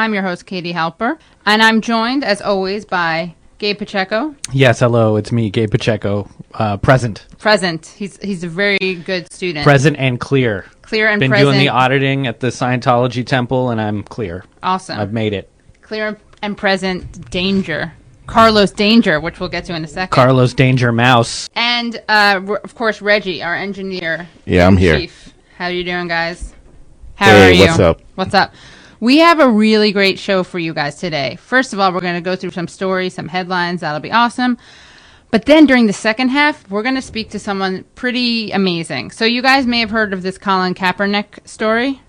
Halper Show. I'm your host, Katie Halper, and I'm joined, as always, by Gabe Pacheco. Yes, hello, it's me, Gabe Pacheco, uh, present. Present. He's he's a very good student. Present and clear. Clear and present. Been present. doing the auditing at the Scientology temple, and I'm clear. Awesome. I've made it. Clear and present danger. Carlos Danger, which we'll get to in a second. Carlos Danger Mouse. and uh, r- of course Reggie, our engineer. Yeah, I'm here. Chief. How are you doing, guys? How Hey, are you? what's up? What's up? We have a really great show for you guys today. First of all, we're going to go through some stories, some headlines. That'll be awesome. But then during the second half, we're going to speak to someone pretty amazing. So you guys may have heard of this Colin Kaepernick story.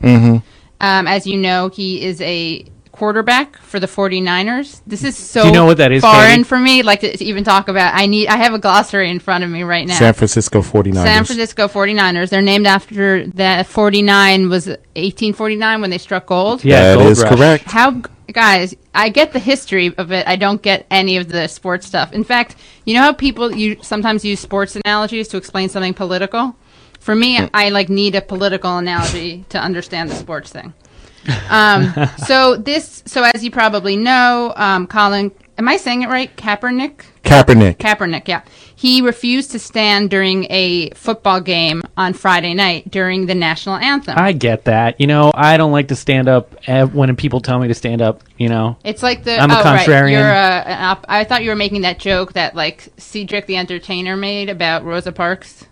Mm-hmm. Um, as you know, he is a quarterback for the 49ers. This is so Do you know what that is, foreign Katie? for me like to, to even talk about. I need I have a glossary in front of me right now. San Francisco 49ers. San Francisco 49ers. They're named after that 49 was 1849 when they struck gold. Yeah, that Gold is Rush. correct. How guys, I get the history of it. I don't get any of the sports stuff. In fact, you know how people you sometimes use sports analogies to explain something political? For me, Hmm. I like need a political analogy to understand the sports thing. Um, so this, so as you probably know, um, Colin, am I saying it right? Kaepernick. Kaepernick. Kaepernick, yeah. He refused to stand during a football game on Friday night during the national anthem. I get that. You know, I don't like to stand up when people tell me to stand up, you know. it's like the I'm a oh, right. contrarian. You're a, an op- I thought you were making that joke that like Cedric the Entertainer made about Rosa Parks.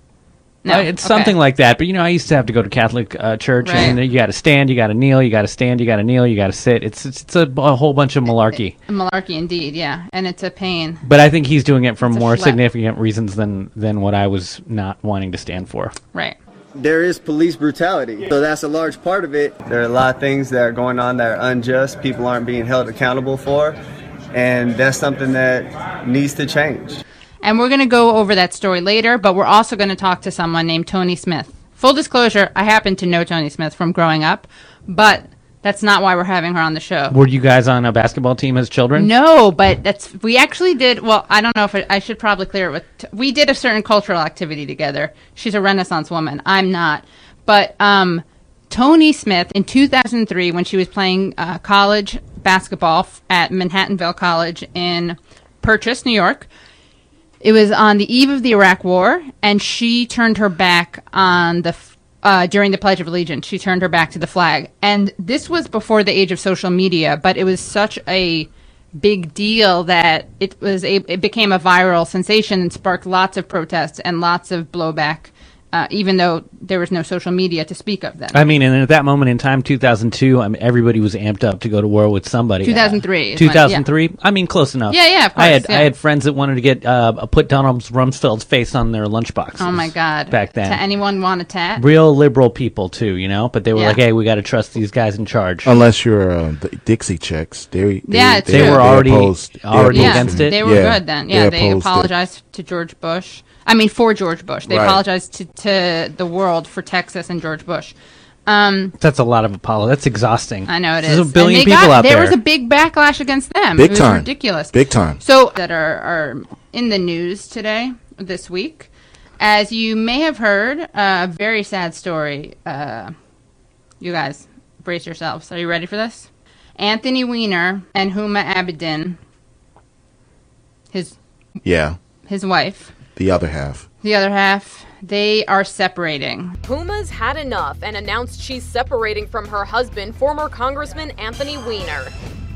No, Uh, it's okay. something like that. But you know, I used to have to go to Catholic uh, church, Right. and you got to stand, you got to kneel, you got to stand, you got to kneel, you got to sit. It's it's, it's a, a whole bunch of malarkey. malarkey indeed, yeah, and it's a pain. But I think he's doing it for It's more significant reasons than than what I was not wanting to stand for. Right. there is police brutality. So that's a large part of it. There are a lot of things that are going on that are unjust, people aren't being held accountable for, and that's something that needs to change. And we're going to go over that story later, but we're also going to talk to someone named Toni Smith. Full disclosure, I happen to know Toni Smith from growing up, but that's not why we're having her on the show. Were you guys on a basketball team as children? No, but that's we actually did. Well, I don't know if it, I should probably clear it with. We did a certain cultural activity together. She's a Renaissance woman. I'm not, but um, Toni Smith in 2003 when she was playing uh, college basketball at Manhattanville College in Purchase, New York. It was on the eve of the Iraq War, and she turned her back on the uh, during the Pledge of Allegiance. She turned her back to the flag, and this was before the age of social media. But it was such a big deal that it was a, it became a viral sensation and sparked lots of protests and lots of blowback. Uh, even though there was no social media to speak of then. I mean, and at that moment in time, 2002, I mean, everybody was amped up to go to war with somebody. 2003 is when- 2003? I mean, close enough. Yeah, yeah, of I had yeah. I had friends that wanted to get uh, put Donald Rumsfeld's face on their lunchbox. oh my God! Back then. to anyone want a tat? Real liberal people too, you know, but they were Yeah. like, "Hey, we got to trust these guys in charge." Unless you're uh, the Dixie chicks. They, they, Yeah, it's they, true. They were already- opposed- they already opposed against it. it? They were Yeah, good then. Yeah, they, opposed it. apologized to George Bush. I mean, for George Bush. They Right. apologized to, to the world for Texas and George Bush. Um, That's a lot of apology. That's exhausting. I know it There's is. a billion people got, out there. there. was a big backlash against them. Big it was time. ridiculous. Big time. So that are are in the news today, this week. As you may have heard, a very sad story. Uh, you guys, brace yourselves. Are you ready for this? Anthony Weiner and Huma Abedin, his Yeah. his wife, The other half. the other half, they are separating. Huma's had enough and announced she's separating from her husband, former Congressman Anthony Weiner.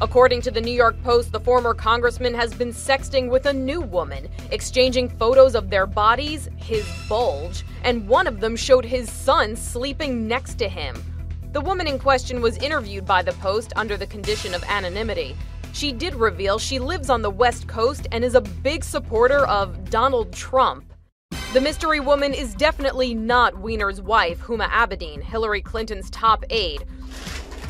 According to the New York Post, the former congressman has been sexting with a new woman, exchanging photos of their bodies, his bulge, and one of them showed his son sleeping next to him. The woman in question was interviewed by the Post under the condition of anonymity. She did reveal she lives on the West Coast and is a big supporter of Donald Trump. The mystery woman is definitely not Weiner's wife, Huma Abedin, Hillary Clinton's top aide,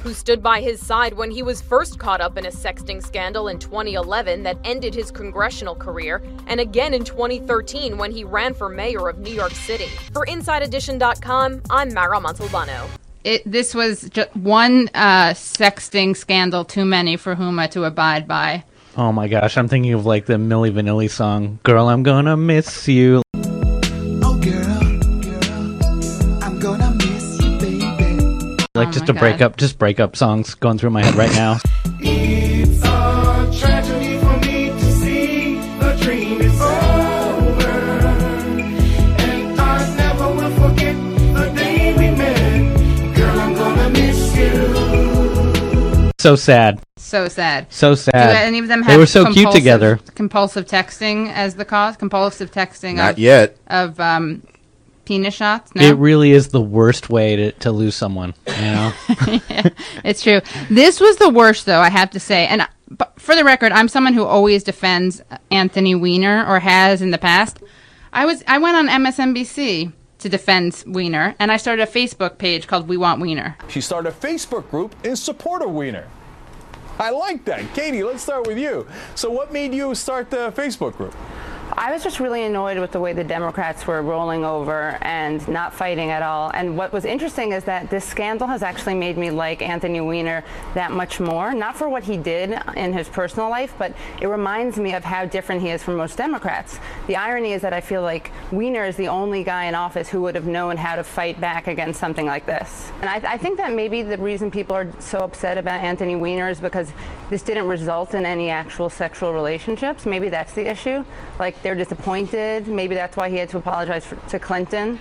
who stood by his side when he was first caught up in a sexting scandal in 2011 that ended his congressional career, and again in 2013 when he ran for mayor of New York City. For InsideEdition.com, I'm Mara Montalbano. It, this was just one uh, sexting scandal too many for Huma to abide by. oh my gosh, I'm thinking of like the Milli Vanilli song, "Girl, I'm gonna miss you." Oh girl, girl, I'm gonna miss you, baby. Like Oh just my a breakup, just breakup songs going through my head right now. So sad, So sad. so Do sad. any of them have they were so cute together. Compulsive texting as the cause? Compulsive texting Not of, yet. of um, penis shots? No? It really is the worst way to, to lose someone. You know, It's true. This was the worst, though, I have to say. And but for the record, I'm someone who always defends Anthony Weiner or has in the past. I was I went on MSNBC to defend Weiner, and I started a Facebook page called We Want Weiner. She started a Facebook group in support of Weiner. I like that. Katie, let's start with you. So, what made you start the Facebook group? I was just really annoyed with the way the Democrats were rolling over and not fighting at all. And what was interesting is that this scandal has actually made me like Anthony Weiner that much more. Not for what he did in his personal life, but it reminds me of how different he is from most Democrats. The irony is that I feel like Weiner is the only guy in office who would have known how to fight back against something like this. And I, I think that maybe the reason people are so upset about Anthony Weiner is because this didn't result in any actual sexual relationships. Maybe that's the issue. Like they're disappointed. Maybe that's why he had to apologize for, to Clinton.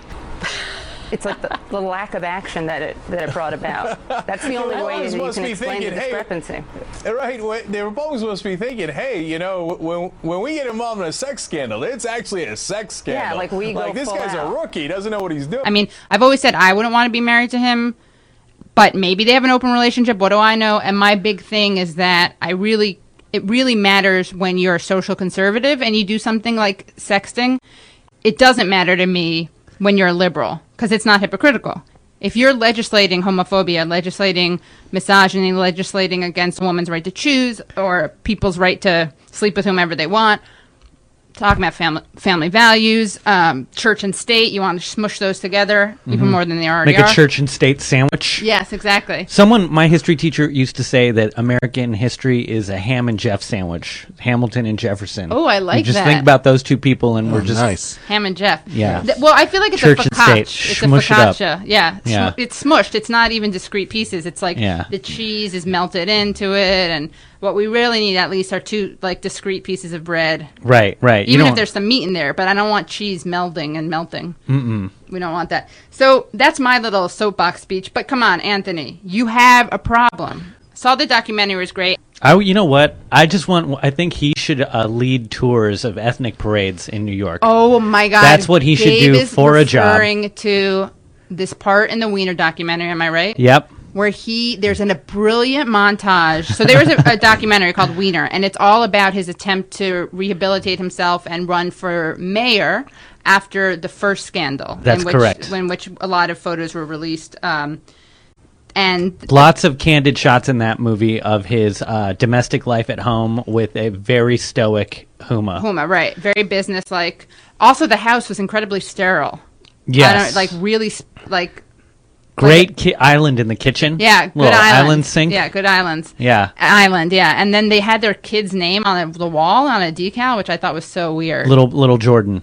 It's like the, the lack of action that it that it brought about. That's the only way Republicans that you must can be explain the thinking, hey, discrepancy. Right, wh- the Republicans must be thinking, hey, you know, when, when we get involved in a sex scandal, it's actually a sex scandal. Yeah, like we go Like, this full guy's out. a rookie, he doesn't know what he's doing. I mean, I've always said I wouldn't want to be married to him, but maybe they have an open relationship. What do I know? And my big thing is that I really, it really matters when you're a social conservative and you do something like sexting. It doesn't matter to me when you're a liberal because it's not hypocritical. If you're legislating homophobia, legislating misogyny, legislating against a woman's right to choose or people's right to sleep with whomever they want, talking about family family values, um, church and state. You want to smush those together even more than they already Mm-hmm. make a church and state sandwich. Yes, exactly. Someone, my history teacher used to say that American history is a Ham and Jeff sandwich. Hamilton and Jefferson. Oh, I like you just that. think about those two people, and we're Oh, just nice. Ham and Jeff. Yeah. Th- well, I feel like it's Church a and focaccia. state. It's Smush it a up. focaccia. Yeah. Smu- Yeah. It's smushed. It's not even discrete pieces. It's like Yeah. the cheese is melted into it, and what we really need at least are two like discrete pieces of bread. right, right. you Even if there's some meat in there, but I don't want cheese melding and melting. Mm-mm. We don't want that. So that's my little soapbox speech. But come on, Anthony, you have a problem. Saw the documentary was great. I, you know what? I just want. I think he should uh, lead tours of ethnic parades in New York. Oh my god, That's what he should do for a job. Referring to this part in the Weiner documentary, am I right? Yep. Where he there's an, a brilliant montage. So there was a, a documentary called Weiner, and it's all about his attempt to rehabilitate himself and run for mayor after the first scandal. That's in which, correct. In which a lot of photos were released. Um, and Lots of candid shots in that movie of his uh, domestic life at home with a very stoic Huma. Huma, right, very businesslike. Also, the house was incredibly sterile. I Yes. don't, like really, like Great ki- island in the kitchen. yeah, good Little islands. island sink. Yeah, good islands. Yeah. Island, yeah, and then they had their kid's name on the wall on a decal, which I thought was so weird. Little little Jordan.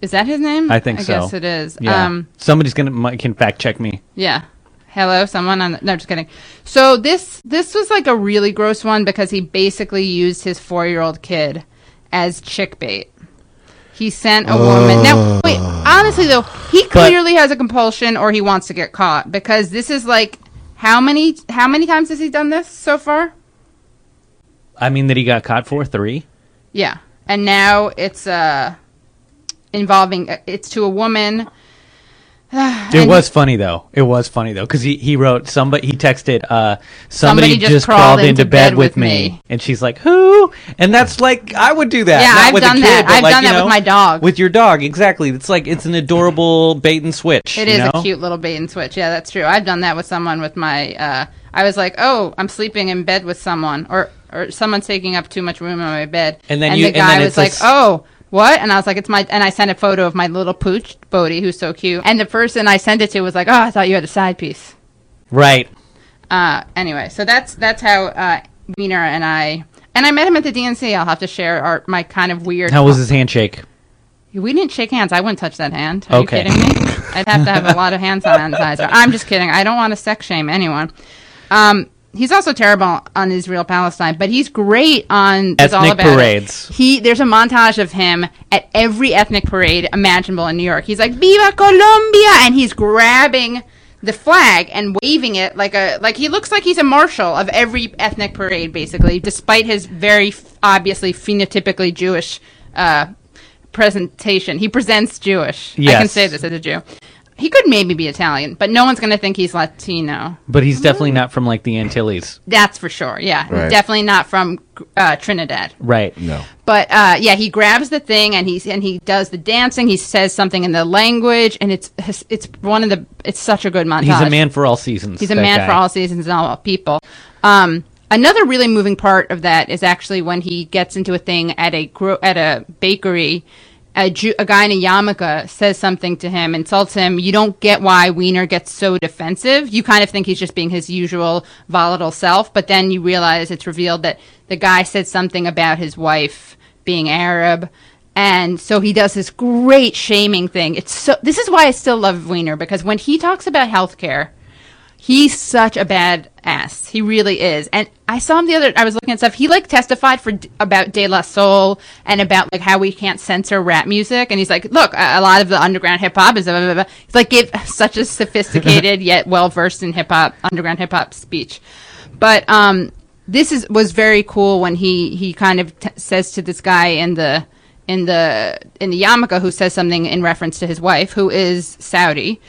Is that his name? I think I so. guess it is. Yeah. Um, Somebody's gonna can fact check me. yeah. Hello, someone on. The, no, just kidding. So this this was like a really gross one because he basically used his four year old kid as chick bait. He sent a woman. Now, wait. Honestly, though, he clearly has a compulsion, or he wants to get caught because this is like how many how many times has he done this so far? I mean that he got caught for three. Yeah, and now it's uh involving it's to a woman. It And- was funny though. It was funny though because he, he wrote somebody he texted uh somebody, Somebody just, just crawled, crawled into, into bed, with with me. me. and she's like who and that's like I would do that Yeah, I've done kid, that. I've like, done that with my dog. with your dog exactly it's like it's an adorable bait and switch It is know? a cute little bait and switch. Yeah, that's true. I've done that with someone with my. Uh, I was like, oh, I'm sleeping in bed with someone, or or someone's taking up too much room in my bed. And then and you- the and guy then was it's a like, oh. What? And I was like, it's my, and I sent a photo of my little pooch, Bodie, who's so cute. And the person I sent it to was like, oh, I thought you had a side piece. right Uh, anyway, so that's, that's how, uh, Weiner and I, and I met him at the DNC. I'll have to share our, my kind of weird. how was his handshake We didn't shake hands. I wouldn't touch that hand. Are Okay. you kidding me? I'd have to have a lot of hand sanitizer. I'm just kidding. I don't want to sex shame anyone. Um, he's also terrible on Israel Palestine, but he's great on it's all Ethnic about it. parades. He there's a montage of him at every ethnic parade imaginable in New York. He's like "Viva Colombia!" and he's grabbing the flag and waving it like a like he looks like he's a marshal of every ethnic parade, basically, despite his very f- obviously phenotypically Jewish uh, presentation. He presents Jewish. I can say this as a Jew. He could maybe be Italian, but no one's going to think he's Latino. But he's definitely not from like the Antilles. That's for sure. Yeah, Right. definitely not from uh, Trinidad. Right. No. But uh, yeah, he grabs the thing and he's and he does the dancing. He says something in the language, and it's it's one of the it's such a good montage. He's a man for all seasons. He's a that man guy. for all seasons and all people. Um, another really moving part of that is actually when he gets into a thing at a gro- at a bakery. A, Jew, a guy in a yarmulke says something to him, insults him. You don't get why Weiner gets so defensive. You kind of think he's just being his usual volatile self, but then you realize it's revealed that the guy said something about his wife being Arab, and so he does this great shaming thing. It's so. This is why I still love Weiner because when he talks about healthcare, he's such a bad ass. He really is. And I saw him the other. I was looking at stuff. He like testified for about De La Soul and about like how we can't censor rap music. And he's like, look, a, a lot of the underground hip hop is. Blah, blah, blah. He's like gave such a sophisticated yet well versed in hip hop underground hip hop speech. But um, this is was very cool when he he kind of t- says to this guy in the in the in the yarmulke who says something in reference to his wife who is Saudi,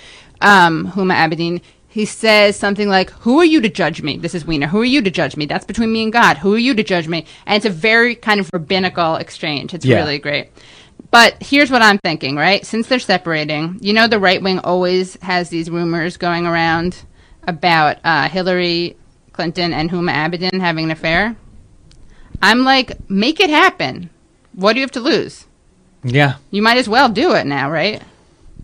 um, Huma Abedin. He says something like, "Who are you to judge me?" This is Weiner. Who are you to judge me? That's between me and God. Who are you to judge me? And it's a very kind of rabbinical exchange. It's Yeah. really great. But here's what I'm thinking, right? Since they're separating, you know, the right wing always has these rumors going around about uh, Hillary Clinton and Huma Abedin having an affair. I'm like, make it happen. What do you have to lose? Yeah. You might as well do it now, right?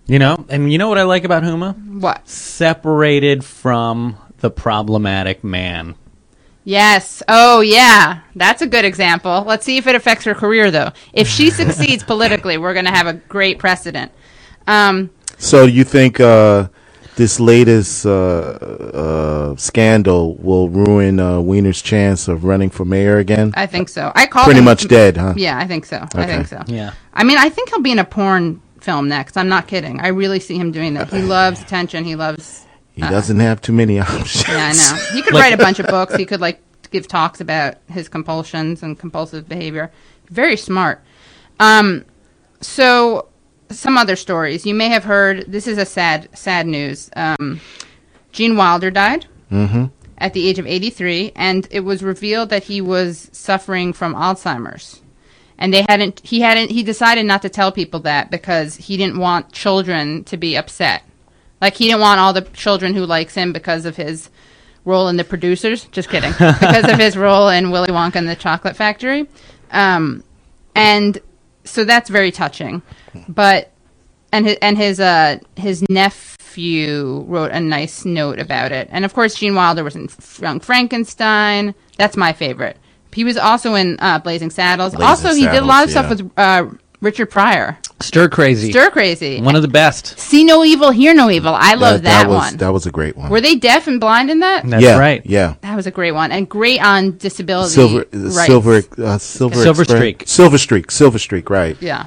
You know, and you know what I like about Huma? What? Separated from the problematic man. Yes. Oh, yeah. That's a good example. Let's see if it affects her career, though. If she succeeds politically, we're going to have a great precedent. Um, So you think uh, this latest uh, uh, scandal will ruin uh, Weiner's chance of running for mayor again? I think so. I call Pretty him- much dead, huh? Yeah, I think so. I think so. Yeah. I mean, I think he'll be in a porn film next. I'm not kidding. I really see him doing that. He loves attention. He loves. He doesn't have too many options. Yeah, I know. He could Like- write a bunch of books. He could like give talks about his compulsions and compulsive behavior. Very smart. Um, so some other stories you may have heard. This is a sad, sad news. Um, Gene Wilder died at the age of 83, and it was revealed that he was suffering from Alzheimer's. And they hadn't. He hadn't. He decided not to tell people that because he didn't want children to be upset. Like he didn't want all the children who likes him because of his role in the producers. Just kidding. because of his role in Willy Wonka and the Chocolate Factory. Um, and so that's very touching. But and his, and his uh his nephew wrote a nice note about it. And of course, Gene Wilder was in Young Frankenstein. That's my favorite. He was also in uh, Blazing Saddles. Blazing also, he did a lot of Saddles, stuff with uh, Richard Pryor. Stir crazy. Stir Crazy. One of the best. See no evil, hear no evil. I love that, was, one. That was a great one. Were they deaf and blind in that? That's yeah, right. Yeah. That was a great one, and great on disability Silver, rights. silver, uh, silver, Silver Express- Streak. silver streak, silver streak. Right. Yeah,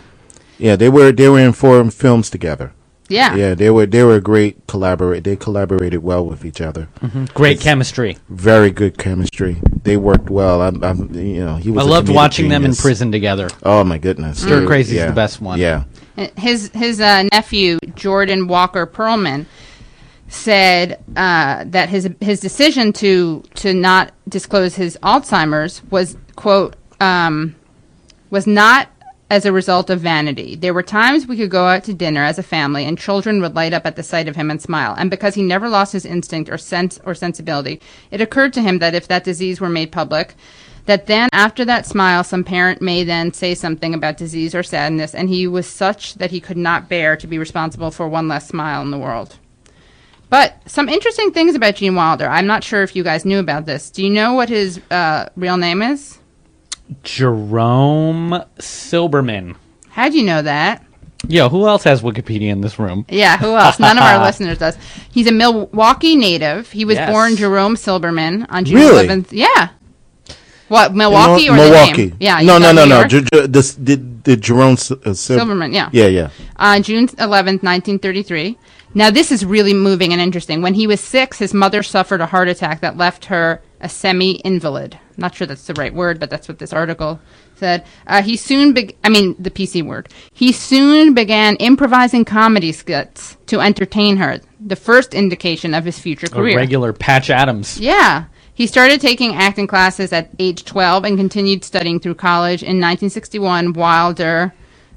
Yeah, they were they were in four films together. Yeah, Yeah, they were they were great collaborate. They collaborated well with each other. Great chemistry. Very good chemistry. They worked well. I'm, I'm you know, he was. I a loved comedic watching them in prison together. Oh my goodness. Stir They- Crazy's yeah. the best one. Yeah. his his uh, nephew Jordan Walker Pearlman said uh, that his his decision to to not disclose his Alzheimer's was quote um, was not as a result of vanity. There were times we could go out to dinner as a family and children would light up at the sight of him and smile. And because he never lost his instinct or sense or sensibility, it occurred to him that if that disease were made public, that then after that smile some parent may then say something about disease or sadness and he was such that he could not bear to be responsible for one less smile in the world. But some interesting things about Gene Wilder. I'm not sure if you guys knew about this. Do you know what his uh, real name is? Jerome Silberman. How do you know that? Yo, who else has Wikipedia in this room? Yeah, who else? None of our listeners does. He's a Milwaukee native. He was Yes. born Jerome Silberman on June Really? 11th. Yeah. What, Milwaukee You or know, the Milwaukee. name? Yeah. No, no, no, no. J- J- this did did Jerome S- uh, Sil- Silberman, yeah. Yeah, yeah. on June 11th, 1933. Now, this is really moving and interesting. When he was six, his mother suffered a heart attack that left her a semi invalid. Not sure that's the right word, but that's what this article said. Uh, he soon, be- I mean, the PC word. He soon began improvising comedy skits to entertain her, the first indication of his future career. A regular Patch Adams. Yeah. He started taking acting classes at age 12 and continued studying through college. In 1961, Wilder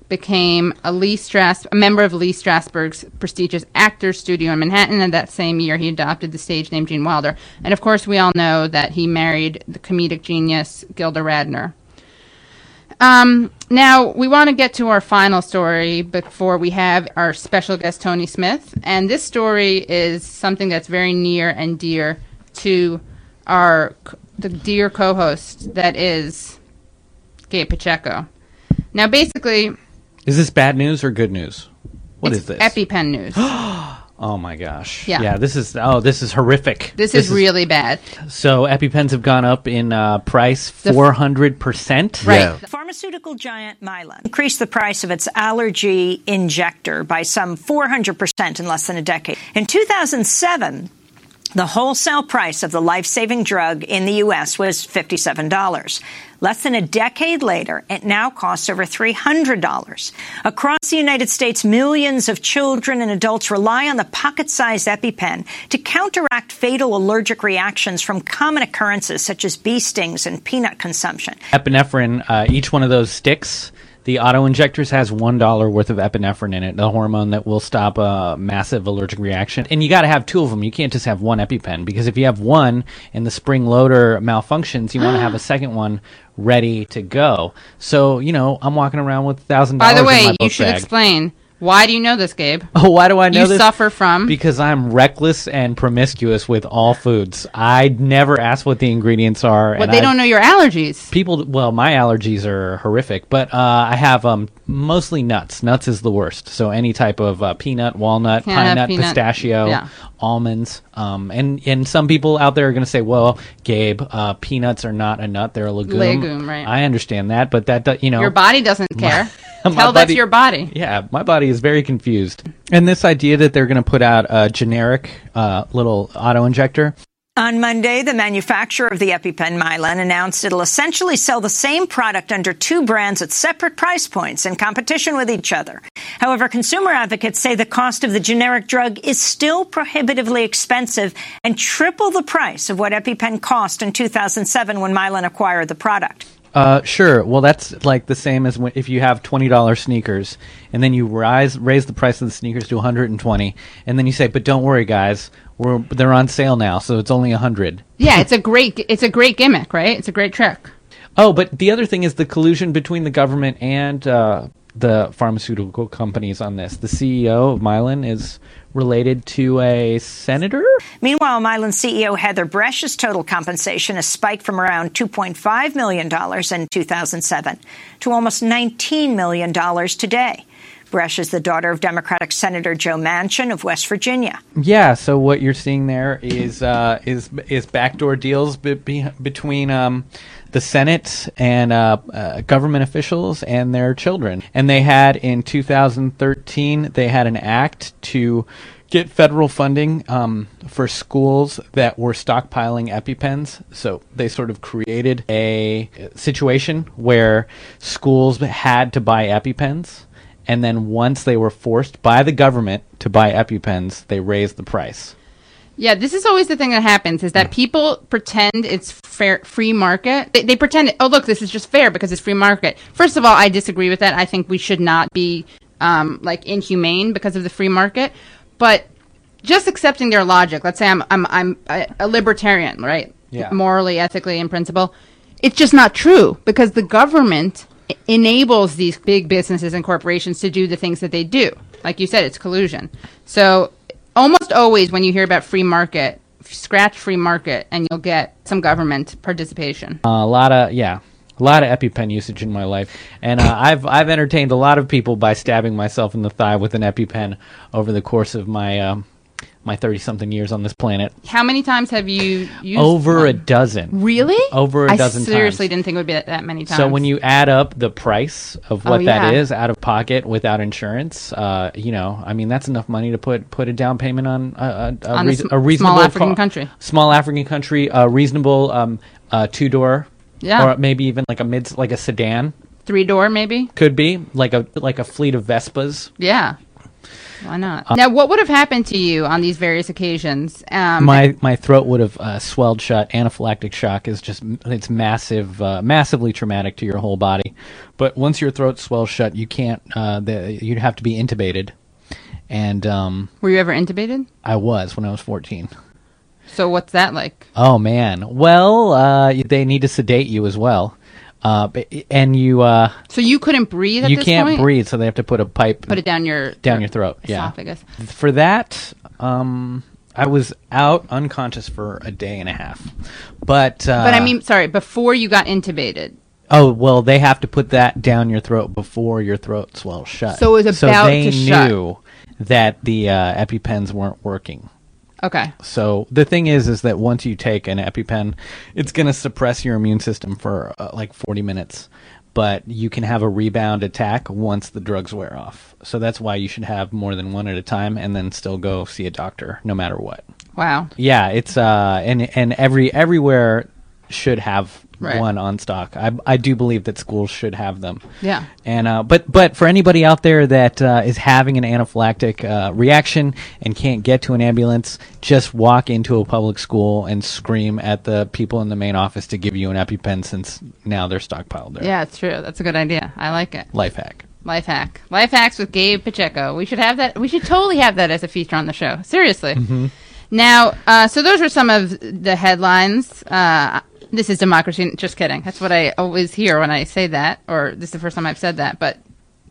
became a Lee Strass, a member of Lee Strasberg's prestigious Actors Studio in Manhattan, and that same year he adopted the stage name Gene Wilder. And of course, we all know that he married the comedic genius Gilda Radner. Um, now we want to get to our final story before we have our special guest Toni Smith, and this story is something that's very near and dear to our the dear co-host that is Gabe Pacheco. Now, basically, Is this bad news or good news? What it's is this? EpiPen news. oh my gosh. Yeah. Yeah. This is. Oh, this is horrific. This, is, really bad. So EpiPens have gone up in uh, price four hundred percent. Right. Yeah. The pharmaceutical giant Mylan increased the price of its allergy injector by some 400% in less than a decade. In 2007, the wholesale price of the life saving drug in the U.S. was $57. Less than a decade later, it now costs over $300. Across the United States, millions of children and adults rely on the pocket sized EpiPen to counteract fatal allergic reactions from common occurrences such as bee stings and peanut consumption. Epinephrine. Uh, each one of those sticks. The auto injectors has one dollar worth of epinephrine in it, the hormone that will stop a massive allergic reaction. And you got to have two of them. You can't just have one EpiPen because if you have one and the spring loader malfunctions, you want to have a second one ready to go. So you know, I'm walking around with thousand By the way, you should bag. explain why do you know this, Gabe? Oh, why do I know this? You this? suffer from- because I'm reckless and promiscuous with all foods. I never ask what the ingredients are. But and they I- don't know your allergies. people well my allergies are horrific but uh, i have um, mostly nuts nuts is the worst so any type of uh, peanut walnut Can't pine nut peanut. pistachio Yeah. almonds um, and and some people out there are going to say well gabe uh, peanuts are not a nut they're a legume Legume, right. i understand that but that you know Your body doesn't care. my Tell that's body- your body. yeah, my body is very confused. And this idea that they're going to put out a generic uh, little auto injector, On Monday, the manufacturer of the EpiPen, Mylan, announced it'll essentially sell the same product under two brands at separate price points in competition with each other. However, consumer advocates say the cost of the generic drug is still prohibitively expensive and triple the price of what EpiPen cost in 2007 when Mylan acquired the product. Uh, sure. Well, that's like the same as when, if you have twenty dollars sneakers, and then you rise raise the price of the sneakers to one hundred and twenty, and then you say, "But don't worry, guys, we're they're on sale now, so it's only a hundred. Yeah, it's a great it's a great gimmick, right? It's a great trick. Oh, but the other thing is the collusion between the government and uh, the pharmaceutical companies on this. The CEO of Mylan is related to a senator. Meanwhile, Mylan CEO Heather Bresch's total compensation has spiked from around $2.5 million in 2007 to almost $19 million today. Bresch is the daughter of Democratic Senator Joe Manchin of West Virginia. Yeah. So what you're seeing there is uh, is is backdoor deals be- be- between um, the Senate and uh, uh, government officials and their children. And they had in 2013 they had an act to get federal funding um, for schools that were stockpiling EpiPens. So they sort of created a situation where schools had to buy EpiPens and then once they were forced by the government to buy EpiPens, they raised the price. Yeah, this is always the thing that happens is that people pretend it's fair free market. They, they pretend, oh look, this is just fair because it's free market. First of all, I disagree with that. I think we should not be um, like inhumane because of the free market. But just accepting their logic, let's say I'm I'm I'm a, libertarian, right? Yeah. Morally, ethically, in principle, it's just not true because the government enables these big businesses and corporations to do the things that they do. Like you said, it's collusion. So almost always when you hear about free market, scratch free market and you'll get some government participation. Uh, a lot of yeah, A lot of EpiPen usage in my life, and uh, I've I've entertained a lot of people by stabbing myself in the thigh with an EpiPen over the course of my um, my thirty something years on this planet. How many times have you used Over a dozen. Really? Over a I dozen seriously times. didn't think it would be that, that many times. So when you add up the price of Oh, what that yeah. is out of pocket without insurance, uh, you know, I mean, that's enough money to put put a down payment on a, a, a, On a sm- a reasonable small African ca- country. small African country, a reasonable um, uh, two door, Yeah. or maybe even like a mid like a sedan three door maybe? could be like a like a fleet of Vespas. Yeah. Why not? Uh, now, what would have happened to you on these various occasions? Um, my my throat would have uh, swelled shut. Anaphylactic shock is just it's massive, uh, massively traumatic to your whole body. But once your throat swells shut, you can't. Uh, the, you'd have to be intubated, and um, were you ever intubated? I was when I was fourteen. So what's that like? Oh man, well, uh, they need to sedate you as well, uh, and you uh, So you couldn't breathe at you can't point? breathe, so they have to put a pipe Put it down your down your throat. Yeah, esophagus. for that, um, I was out unconscious for a day and a half. But uh, But I mean, sorry, before you got intubated. oh well, they have to put that down your throat before your throat swells shut. So it was so about they to shut. knew that the uh, epipens weren't working. Okay. So the thing is, is that once you take an EpiPen, it's going to suppress your immune system for uh, like 40 minutes, but you can have a rebound attack once the drugs wear off. So that's why you should have more than one at a time, and then still go see a doctor, no matter what. Wow. Yeah, it's uh, and and every everywhere should have Right. one on stock. I I do believe that schools should have them. Yeah. And uh, but but for anybody out there that uh, is having an anaphylactic uh, reaction and can't get to an ambulance, just walk into a public school and scream at the people in the main office to give you an EpiPen, since now they're stockpiled there. Yeah, it's true. That's a good idea. I like it. Life hack. Life hack. Life hacks with Gabe Pacheco. We should have that. We should totally have that as a feature on the show. Seriously. Mm-hmm. Now, uh, so those are some of the headlines. Uh, this is democracy. Just kidding. That's what I always hear when I say that, or this is the first time I've said that. But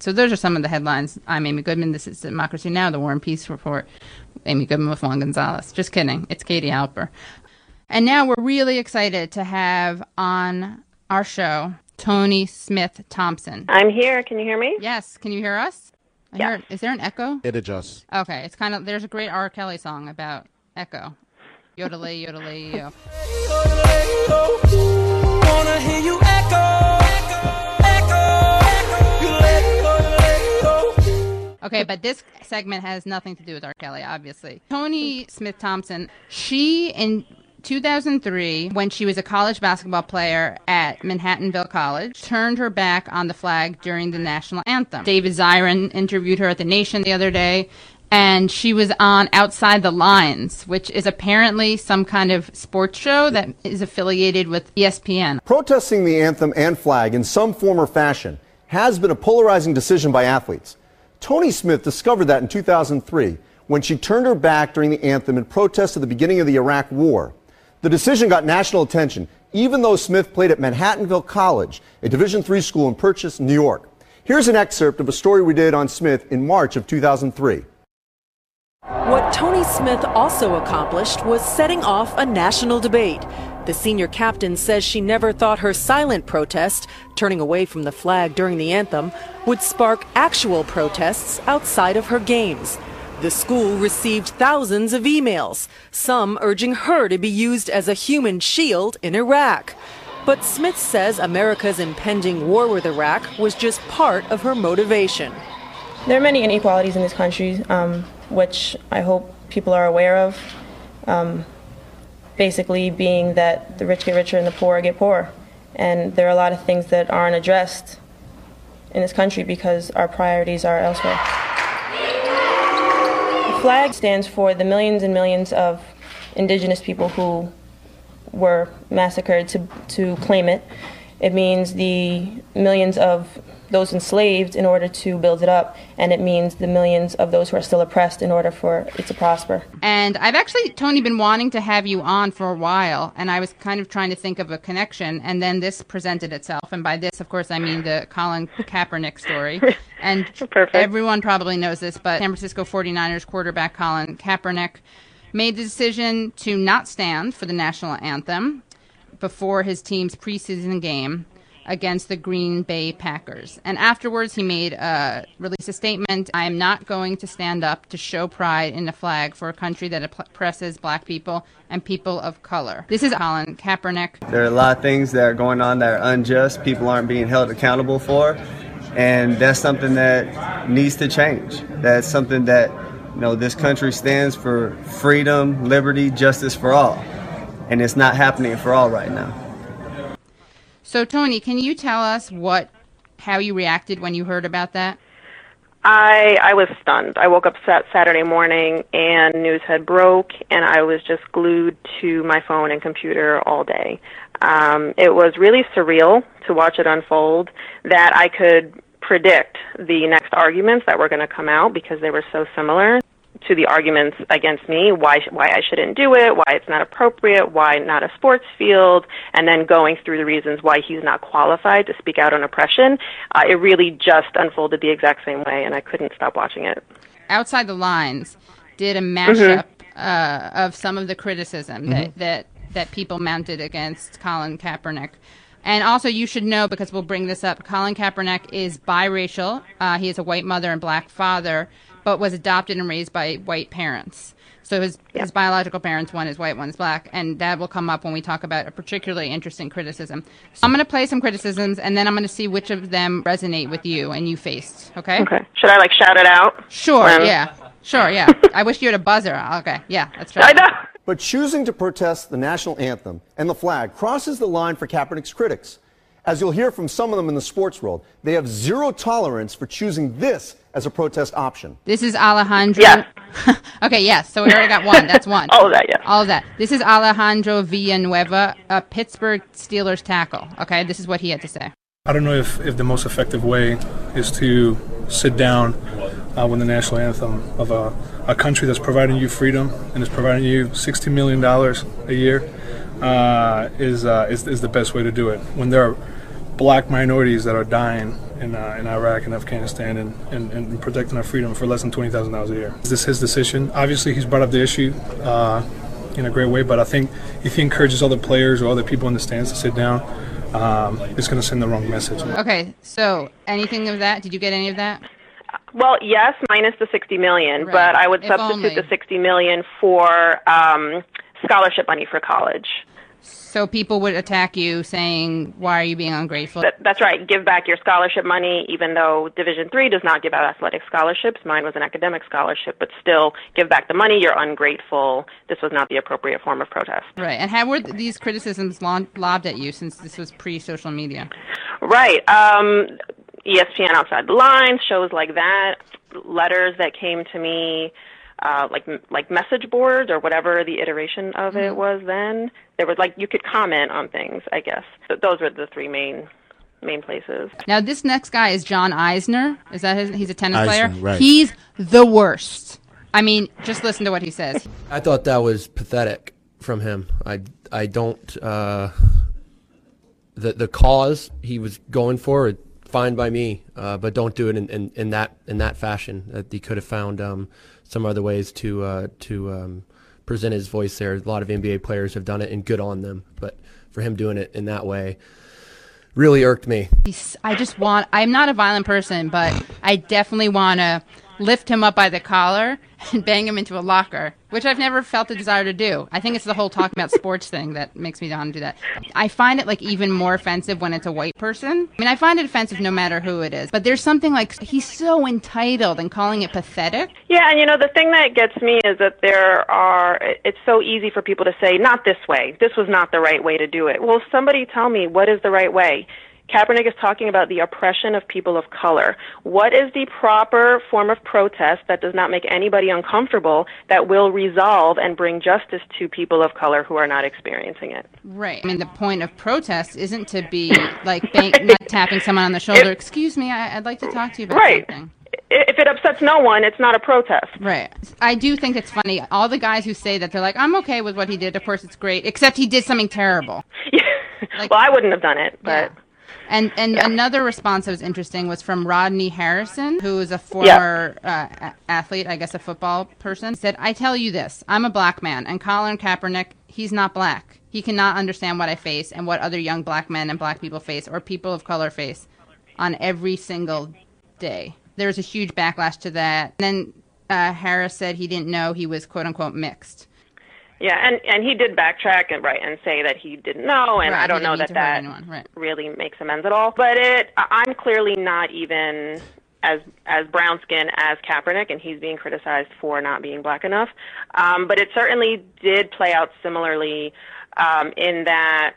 so those are some of the headlines. I'm Amy Goodman. This is Democracy Now, the War and Peace Report. Amy Goodman with Juan Gonzalez. Just kidding. It's Katie Halper. And now we're really excited to have on our show Toni Smith Thompson. I'm here. Can you hear me? Yes. Can you hear us? I hear, is there an echo? It adjusts. Okay. It's kind of there's a great R. Kelly song about echo. Yodelay, yodelay, yo. Wanna hear you echo, echo, Okay, but this segment has nothing to do with R. Kelly, obviously. Toni Smith Thompson, she in 2003, when she was a college basketball player at Manhattanville College, turned her back on the flag during the national anthem. David Zirin interviewed her at The Nation the other day, and she was on Outside the Lines, which is apparently some kind of sports show that is affiliated with ESPN. Protesting the anthem and flag in some form or fashion has been a polarizing decision by athletes. Toni Smith discovered that in 2003 when she turned her back during the anthem in protest at the beginning of the Iraq War. The decision got national attention, even though Smith played at Manhattanville College, a Division III school in Purchase, New York. Here's an excerpt of a story we did on Smith in March of 2003. What Toni Smith also accomplished was setting off a national debate. The senior captain says she never thought her silent protest, turning away from the flag during the anthem, would spark actual protests outside of her games. The school received thousands of emails, some urging her to be used as a human shield in Iraq. But Smith says America's impending war with Iraq was just part of her motivation. There are many inequalities in this country, um, which I hope people are aware of. Um, basically, being that the rich get richer and the poor get poorer. And there are a lot of things that aren't addressed in this country because our priorities are elsewhere. The flag stands for the millions and millions of indigenous people who were massacred to, to claim it. It means the millions of those enslaved in order to build it up, and it means the millions of those who are still oppressed in order for it to prosper. And I've actually, Toni, been wanting to have you on for a while, and I was kind of trying to think of a connection, and then this presented itself. And by this, of course, I mean the Colin Kaepernick story. And everyone probably knows this, but San Francisco 49ers quarterback Colin Kaepernick made the decision to not stand for the national anthem before his team's preseason game against the Green Bay Packers. And afterwards, he made uh, released a statement: "I am not going to stand up to show pride in the flag for a country that oppresses black people and people of color." This is Colin Kaepernick. There are a lot of things that are going on that are unjust. People aren't being held accountable for, and that's something that needs to change. That's something that you know this country stands for: freedom, liberty, justice for all, and it's not happening for all right now. So, Toni, can you tell us what, how you reacted when you heard about that? I I was stunned. I woke up sat Saturday morning and news had broke, and I was just glued to my phone and computer all day. Um, it was really surreal to watch it unfold. That I could predict the next arguments that were going to come out because they were so similar to the arguments against me, why why I shouldn't do it, why it's not appropriate, why not a sports field, and then going through the reasons why he's not qualified to speak out on oppression. Uh, it really just unfolded the exact same way, and I couldn't stop watching it. Outside the Lines did a mashup uh, of some of the criticism that, that that people mounted against Colin Kaepernick. And also, you should know because we'll bring this up. Colin Kaepernick is biracial. Uh, he has a white mother and black father, but was adopted and raised by white parents. So his his biological parents, one is white, one is black, and that will come up when we talk about a particularly interesting criticism. So I'm going to play some criticisms, and then I'm going to see which of them resonate with you and you faced. Okay? Okay. Should I like shout it out? Sure. When- Yeah. Sure. Yeah. I wish you had a buzzer. Okay. Yeah. That's true. I know. But choosing to protest the national anthem and the flag crosses the line for Kaepernick's critics. As you'll hear from some of them in the sports world, they have zero tolerance for choosing this as a protest option. This is Alejandro. Yes. okay, yes. So we already got one. That's one. All of that, yes. All of that. This is Alejandro Villanueva, a Pittsburgh Steelers tackle. Okay, this is what he had to say. I don't know if, if the most effective way is to sit down uh, with the national anthem of a, a country that's providing you freedom and is providing you $60 million a year uh, is, uh, is, is the best way to do it. When there are black minorities that are dying in, uh, in Iraq and Afghanistan and, and, and protecting our freedom for less than $20,000 a year. Is this his decision? Obviously, he's brought up the issue uh, in a great way, but I think if he encourages other players or other people in the stands to sit down, um, it's going to send the wrong message. Okay, so anything of that? Did you get any of that? Well, yes, minus the 60 million, Right. but I would If substitute only. the 60 million for um, scholarship money for college. So people would attack you saying, "Why are you being ungrateful?" That, that's right. Give back your scholarship money, even though Division Three does not give out athletic scholarships. Mine was an academic scholarship, but still, give back the money. You're ungrateful. This was not the appropriate form of protest. Right. And how were th- these criticisms lo- lobbed at you since this was pre-social media? Right. Um, ESPN Outside the Lines, shows like that, letters that came to me, uh, like like message boards or whatever the iteration of it was then. There was like you could comment on things. I guess Th- those were the three main main places. Now, this next guy is John Isner. Is that his? He's a tennis Isner, player. right. He's the worst. I mean, just listen to what he says. I thought that was pathetic from him. I I don't uh, the the cause he was going for fine by me, uh, but don't do it in, in, in that in that fashion. That he could have found um, some other ways to uh, to um, present his voice there. A lot of NBA players have done it, and good on them. But for him doing it in that way really irked me. I just want. I'm not a violent person, but I definitely want to lift him up by the collar and bang him into a locker, which I've never felt the desire to do. I think it's the whole talking about sports thing that makes me want to do that. I find it like even more offensive when it's a white person. I mean, I find it offensive no matter who it is, but there's something like he's so entitled and calling it pathetic. Yeah, and you know the thing that gets me is that there are. It's so easy for people to say, "Not this way. This was not the right way to do it." Well, somebody tell me what is the right way. Kaepernick is talking about the oppression of people of color. What is the proper form of protest that does not make anybody uncomfortable, that will resolve and bring justice to people of color who are not experiencing it? Right. I mean, the point of protest isn't to be like bang, not tapping someone on the shoulder. Excuse me, I, I'd like to talk to you about Right. something. If it upsets no one, it's not a protest. Right. I do think it's funny. All the guys who say that they're like, I'm okay with what he did. Of course, it's great, except he did something terrible. Yeah. well, I wouldn't have done it, but. And and another response that was interesting was from Rodney Harrison, who is a former uh, a- athlete, I guess a football person. He said, "I tell you this: I'm a black man, and Colin Kaepernick, he's not black. He cannot understand what I face and what other young black men and black people face or people of color face on every single day. There was a huge backlash to that. And then uh, Harris said he didn't know he was quote unquote mixed. Yeah, and and he did backtrack and right and say that he didn't know, and Right, I don't know that that right. really makes amends at all. But it, I'm clearly not even as as brown skinned as Kaepernick, and he's being criticized for not being black enough. Um, but it certainly did play out similarly um, in that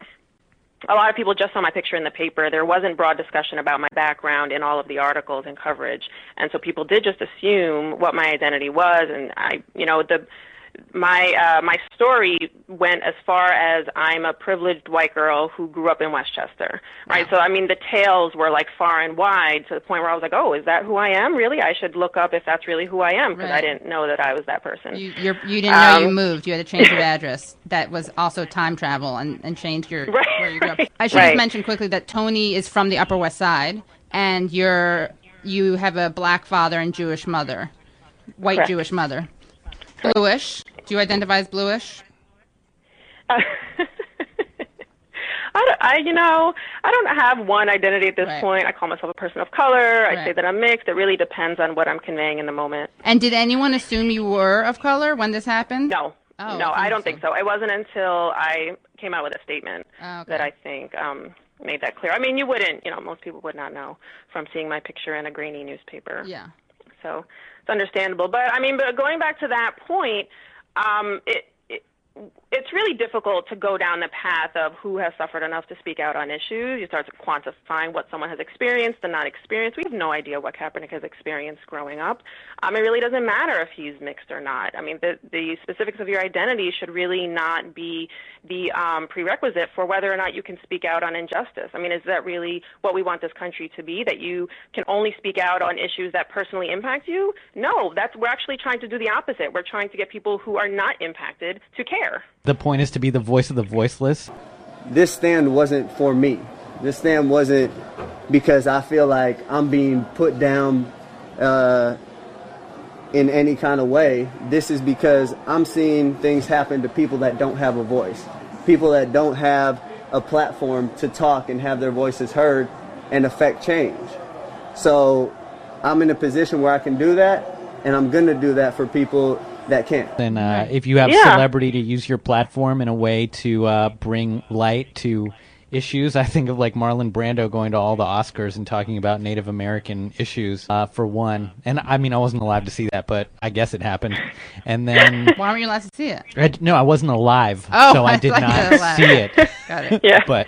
a lot of people just saw my picture in the paper. There wasn't broad discussion about my background in all of the articles and coverage, and so people did just assume what my identity was. And I, you know, the my uh, my story went as far as I'm a privileged white girl who grew up in Westchester, right? So I mean, the tales were like far and wide to the point where I was like, oh, is that who I am? Really? I should look up if that's really who I am because I didn't know that I was that person. You, you're, you didn't know you Um, moved. You had to change your address. That was also time travel and, and change your Right, where you grew up. right, I should right. just mention quickly that Toni is from the Upper West Side, and you're you have a black father and Jewish mother, white Correct. Jewish mother, bluish. Do you identify as bluish? I, don't- I, you know, I don't have one identity at this Right. point. I call myself a person of color. I say that I'm mixed. It really depends on what I'm conveying in the moment. And did anyone assume you were of color when this happened? No. Oh, no, I don't think so. It wasn't until I came out with a statement Oh, okay. that I think um, made that clear. I mean, you wouldn't, you know, most people would not know from seeing my picture in a grainy newspaper. Yeah. So it's understandable. But I mean, but going back to that point, um, it, it's really difficult to go down the path of who has suffered enough to speak out on issues. You start to quantifying what someone has experienced and not experienced. We have no idea what Kaepernick has experienced growing up. Um, it really doesn't matter if he's mixed or not. I mean, the the specifics of your identity should really not be the um, prerequisite for whether or not you can speak out on injustice. I mean, is that really what we want this country to be? That you can only speak out on issues that personally impact you? No, that's we're actually trying to do the opposite. We're trying to get people who are not impacted to care. The point is to be the voice of the voiceless. this stand wasn't for me. This stand wasn't because I feel like I'm being put down uh, in any kind of way. This is because I'm seeing things happen to people that don't have a voice, people that don't have a platform to talk and have their voices heard and affect change. So I'm in a position where I can do that, and I'm going to do that for people that can't. And uh, if you have Yeah. celebrity to use your platform in a way to uh, bring light to issues, I think of like Marlon Brando going to all the Oscars and talking about Native American issues uh, for one. And I mean, I wasn't alive to see that, but I guess it happened. And then. Why weren't you allowed to see it? I, no, I wasn't alive, Oh, so I, I did not see it. Got it. Yeah. But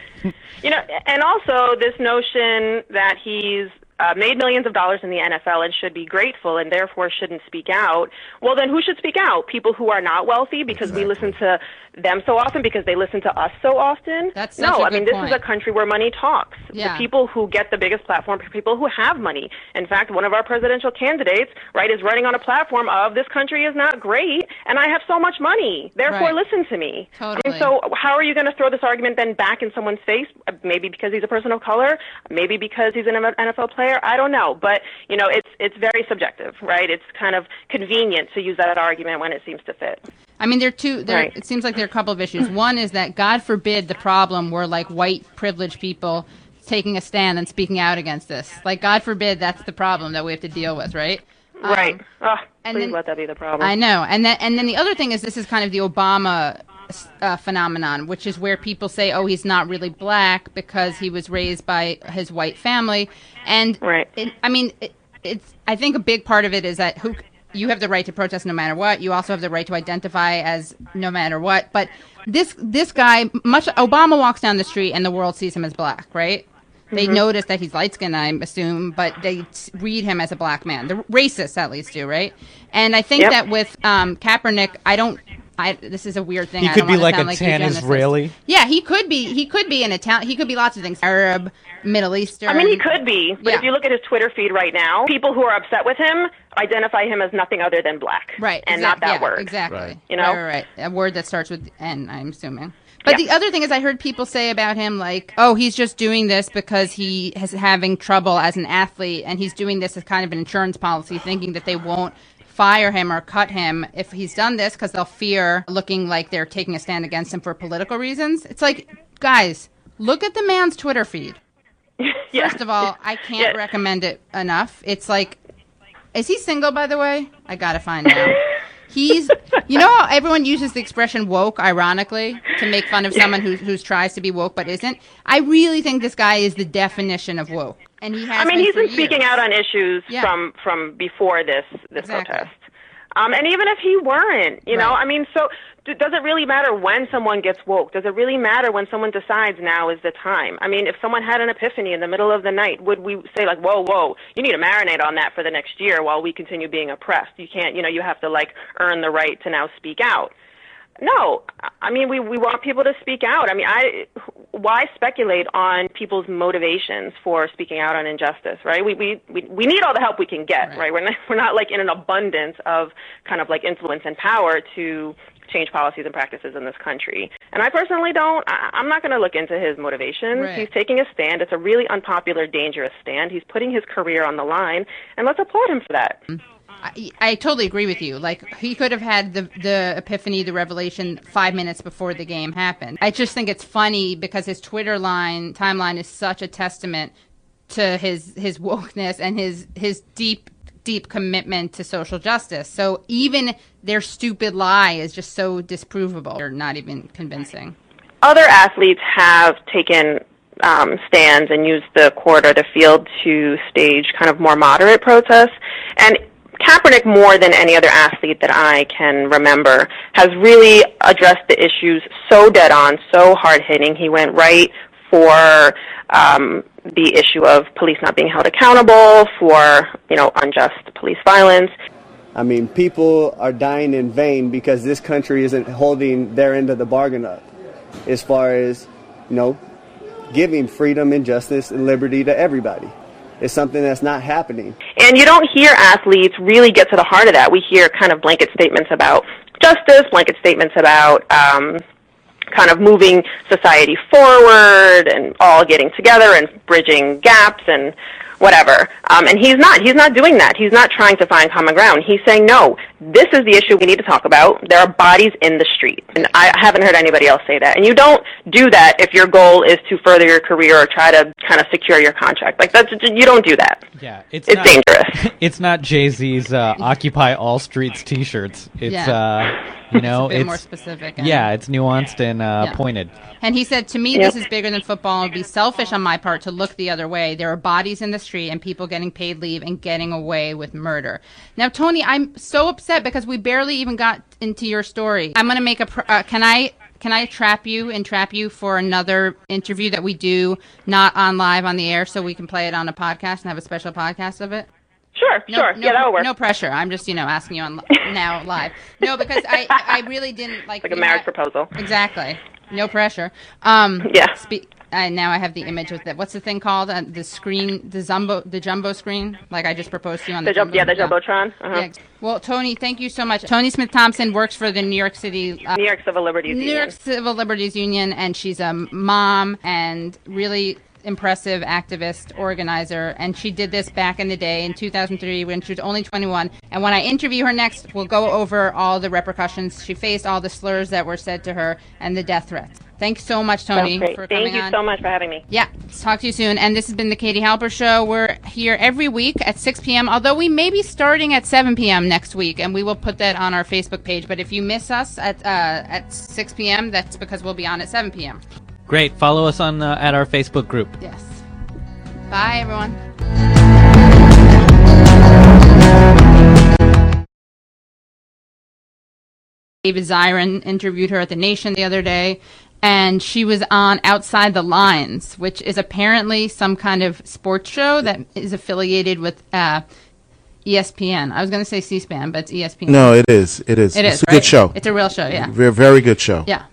You know, and also this notion that he's uh, made millions of dollars in the NFL and should be grateful and therefore shouldn't speak out. Well, then who should speak out? People who are not wealthy because we listen to them so often because they listen to us so often. That's such no. I mean, good this is a country where money talks. Yeah. The people who get the biggest platform are people who have money. In fact, one of our presidential candidates, right, is running on a platform of this country is not great and I have so much money. Therefore, Right. listen to me. I Totally. mean, so how are you going to throw this argument then back in someone's face? Maybe because he's a person of color, maybe because he's an NFL player. I don't know, but you know, it's it's very subjective, right? It's kind of convenient to use that argument when it seems to fit. I mean, there are two. There, Right. it seems like there are a couple of issues. One is that God forbid the problem were like white privileged people taking a stand and speaking out against this. Like God forbid that's the problem that we have to deal with, right? Um, right. Oh, and please then- let that be the problem. I know, and then and then the other thing is this is kind of the Obama uh, phenomenon, which is where people say, "Oh, he's not really black because he was raised by his white family," and right. It, I mean, it, it's. I think a big part of it is that who you have the right to protest no matter what. You also have the right to identify as no matter what. But this this guy, much Obama walks down the street and the world sees him as black, right? They Mhm. notice that he's light skinned, I assume, but they read him as a black man. The racists, at least, do, right? And I think Yep. that with um, Kaepernick, I don't. I, this is a weird thing. he I could be like a sound like tan eugenicist. Israeli. Yeah, he could be. He could be an Italian. He could be lots of things. Arab, Middle Eastern. I mean, he could be, but Yeah. if you look at his Twitter feed right now, people who are upset with him identify him as nothing other than black, Right. and exact- not that yeah, word. Exactly. You know? Right, right, right. A word that starts with N, I'm assuming. But the other thing is, I heard people say about him, like, oh, he's just doing this because he is having trouble as an athlete, and he's doing this as kind of an insurance policy, thinking that they won't fire him or cut him if he's done this because they'll fear looking like they're taking a stand against him for political reasons. It's like, guys, look at the man's Twitter feed. First of all, I can't recommend it enough. It's like, is he single, by the way? I gotta find out. He's, you know, everyone uses the expression woke, ironically, to make fun of someone who who tries to be woke but isn't. I really think this guy is the definition of woke, and he has. I mean, he's been speaking years. out on issues Yeah. from from before this this Exactly. protest. Um, and even if he weren't, you know, I mean, so does it really matter when someone gets woke? Does it really matter when someone decides now is the time? I mean, if someone had an epiphany in the middle of the night, would we say like, whoa, whoa, you need to marinate on that for the next year while we continue being oppressed? You can't, you know, you have to like earn the right to now speak out. No, I mean we we want people to speak out. I mean, I why speculate on people's motivations for speaking out on injustice, right? We we we, we need all the help we can get, right? We're not we're not like in an abundance of kind of like influence and power to change policies and practices in this country. And I personally don't. I, I'm not going to look into his motivations. Right. He's taking a stand. It's a really unpopular, dangerous stand. He's putting his career on the line, and let's applaud him for that. Mm-hmm. I, I totally agree with you. Like he could have had the the epiphany, the revelation five minutes before the game happened. I just think it's funny because his Twitter line timeline is such a testament to his his wokeness and his his deep deep commitment to social justice. So even their stupid lie is just so disprovable. They're not even convincing. other athletes have taken um, stands and used the court or the field to stage kind of more moderate protests. And Kaepernick, more than any other athlete that I can remember, has really addressed the issues so dead on, so hard hitting. He went right for um, the issue of police not being held accountable for you know unjust police violence. I mean, people are dying in vain because this country isn't holding their end of the bargain up as far as, you know, giving freedom and justice and liberty to everybody. It's something that's not happening. And you don't hear athletes really get to the heart of that. We hear kind of blanket statements about justice, blanket statements about um, kind of moving society forward and all getting together and bridging gaps and whatever. Um, and he's not. He's not doing that. He's not trying to find common ground. He's saying, no, this is the issue we need to talk about. There are bodies in the street. And I haven't heard anybody else say that. And you don't do that if your goal is to further your career or try to kind of secure your contract. Like that's, you don't do that. Yeah, it's It's not, dangerous. It's not Jay Z's uh, "Occupy All Streets" T-shirts. It's Yeah. uh, you know, It's a bit it's more specific and- Yeah, it's nuanced and uh, Yeah. pointed. And he said, To me, Yep. this is bigger than football. It would be selfish on my part to look the other way. There are bodies in the street and people getting paid leave and getting away with murder. Now, Toni, I'm so upset because we barely even got into your story. I'm going to make a. Pr- uh, can I. Can I trap you and trap you for another interview that we do not on live on the air so we can play it on a podcast and have a special podcast of it? Sure, No, sure. No, yeah, that'll work. No pressure. I'm just, you know, asking you on now live. No, because I, I really didn't like. like a marriage know, proposal. Exactly. No pressure. Um, Yeah. Spe- uh, now I have the image with it. What's the thing called? Uh, the screen, the jumbo, the jumbo screen. Like I just proposed to you on the, The jump, yeah, the jumbo. jumbotron. Uh-huh. Yeah. Well, Toni, thank you so much. Toni Smith Thompson works for the New York City. Uh, New York Civil Liberties New Union. York Civil Liberties Union, and she's a mom and really impressive activist organizer. And she did this back in the day in 2003 when she was only 21. And when I interview her next, we'll go over all the repercussions she faced, all the slurs that were said to her, and the death threats. Thanks so much, Toni, for Thank you on. so much for having me. Yeah, talk to you soon. And this has been the Katie Halper Show. We're here every week at 6 p.m., although we may be starting at 7 p.m. next week, and we will put that on our Facebook page. But if you miss us at, uh, at 6 p.m., that's because we'll be on at 7 p.m. Great. Follow us on uh, at our Facebook group. Yes. Bye, everyone. David Zirin interviewed her at The Nation the other day, and she was on Outside the Lines, which is apparently some kind of sports show that is affiliated with uh, ESPN. I was going to say C-SPAN, but it's ESPN. No, it is. It is. It it's is, a right? good show. It's a real show, yeah. Very, very good show. Yeah.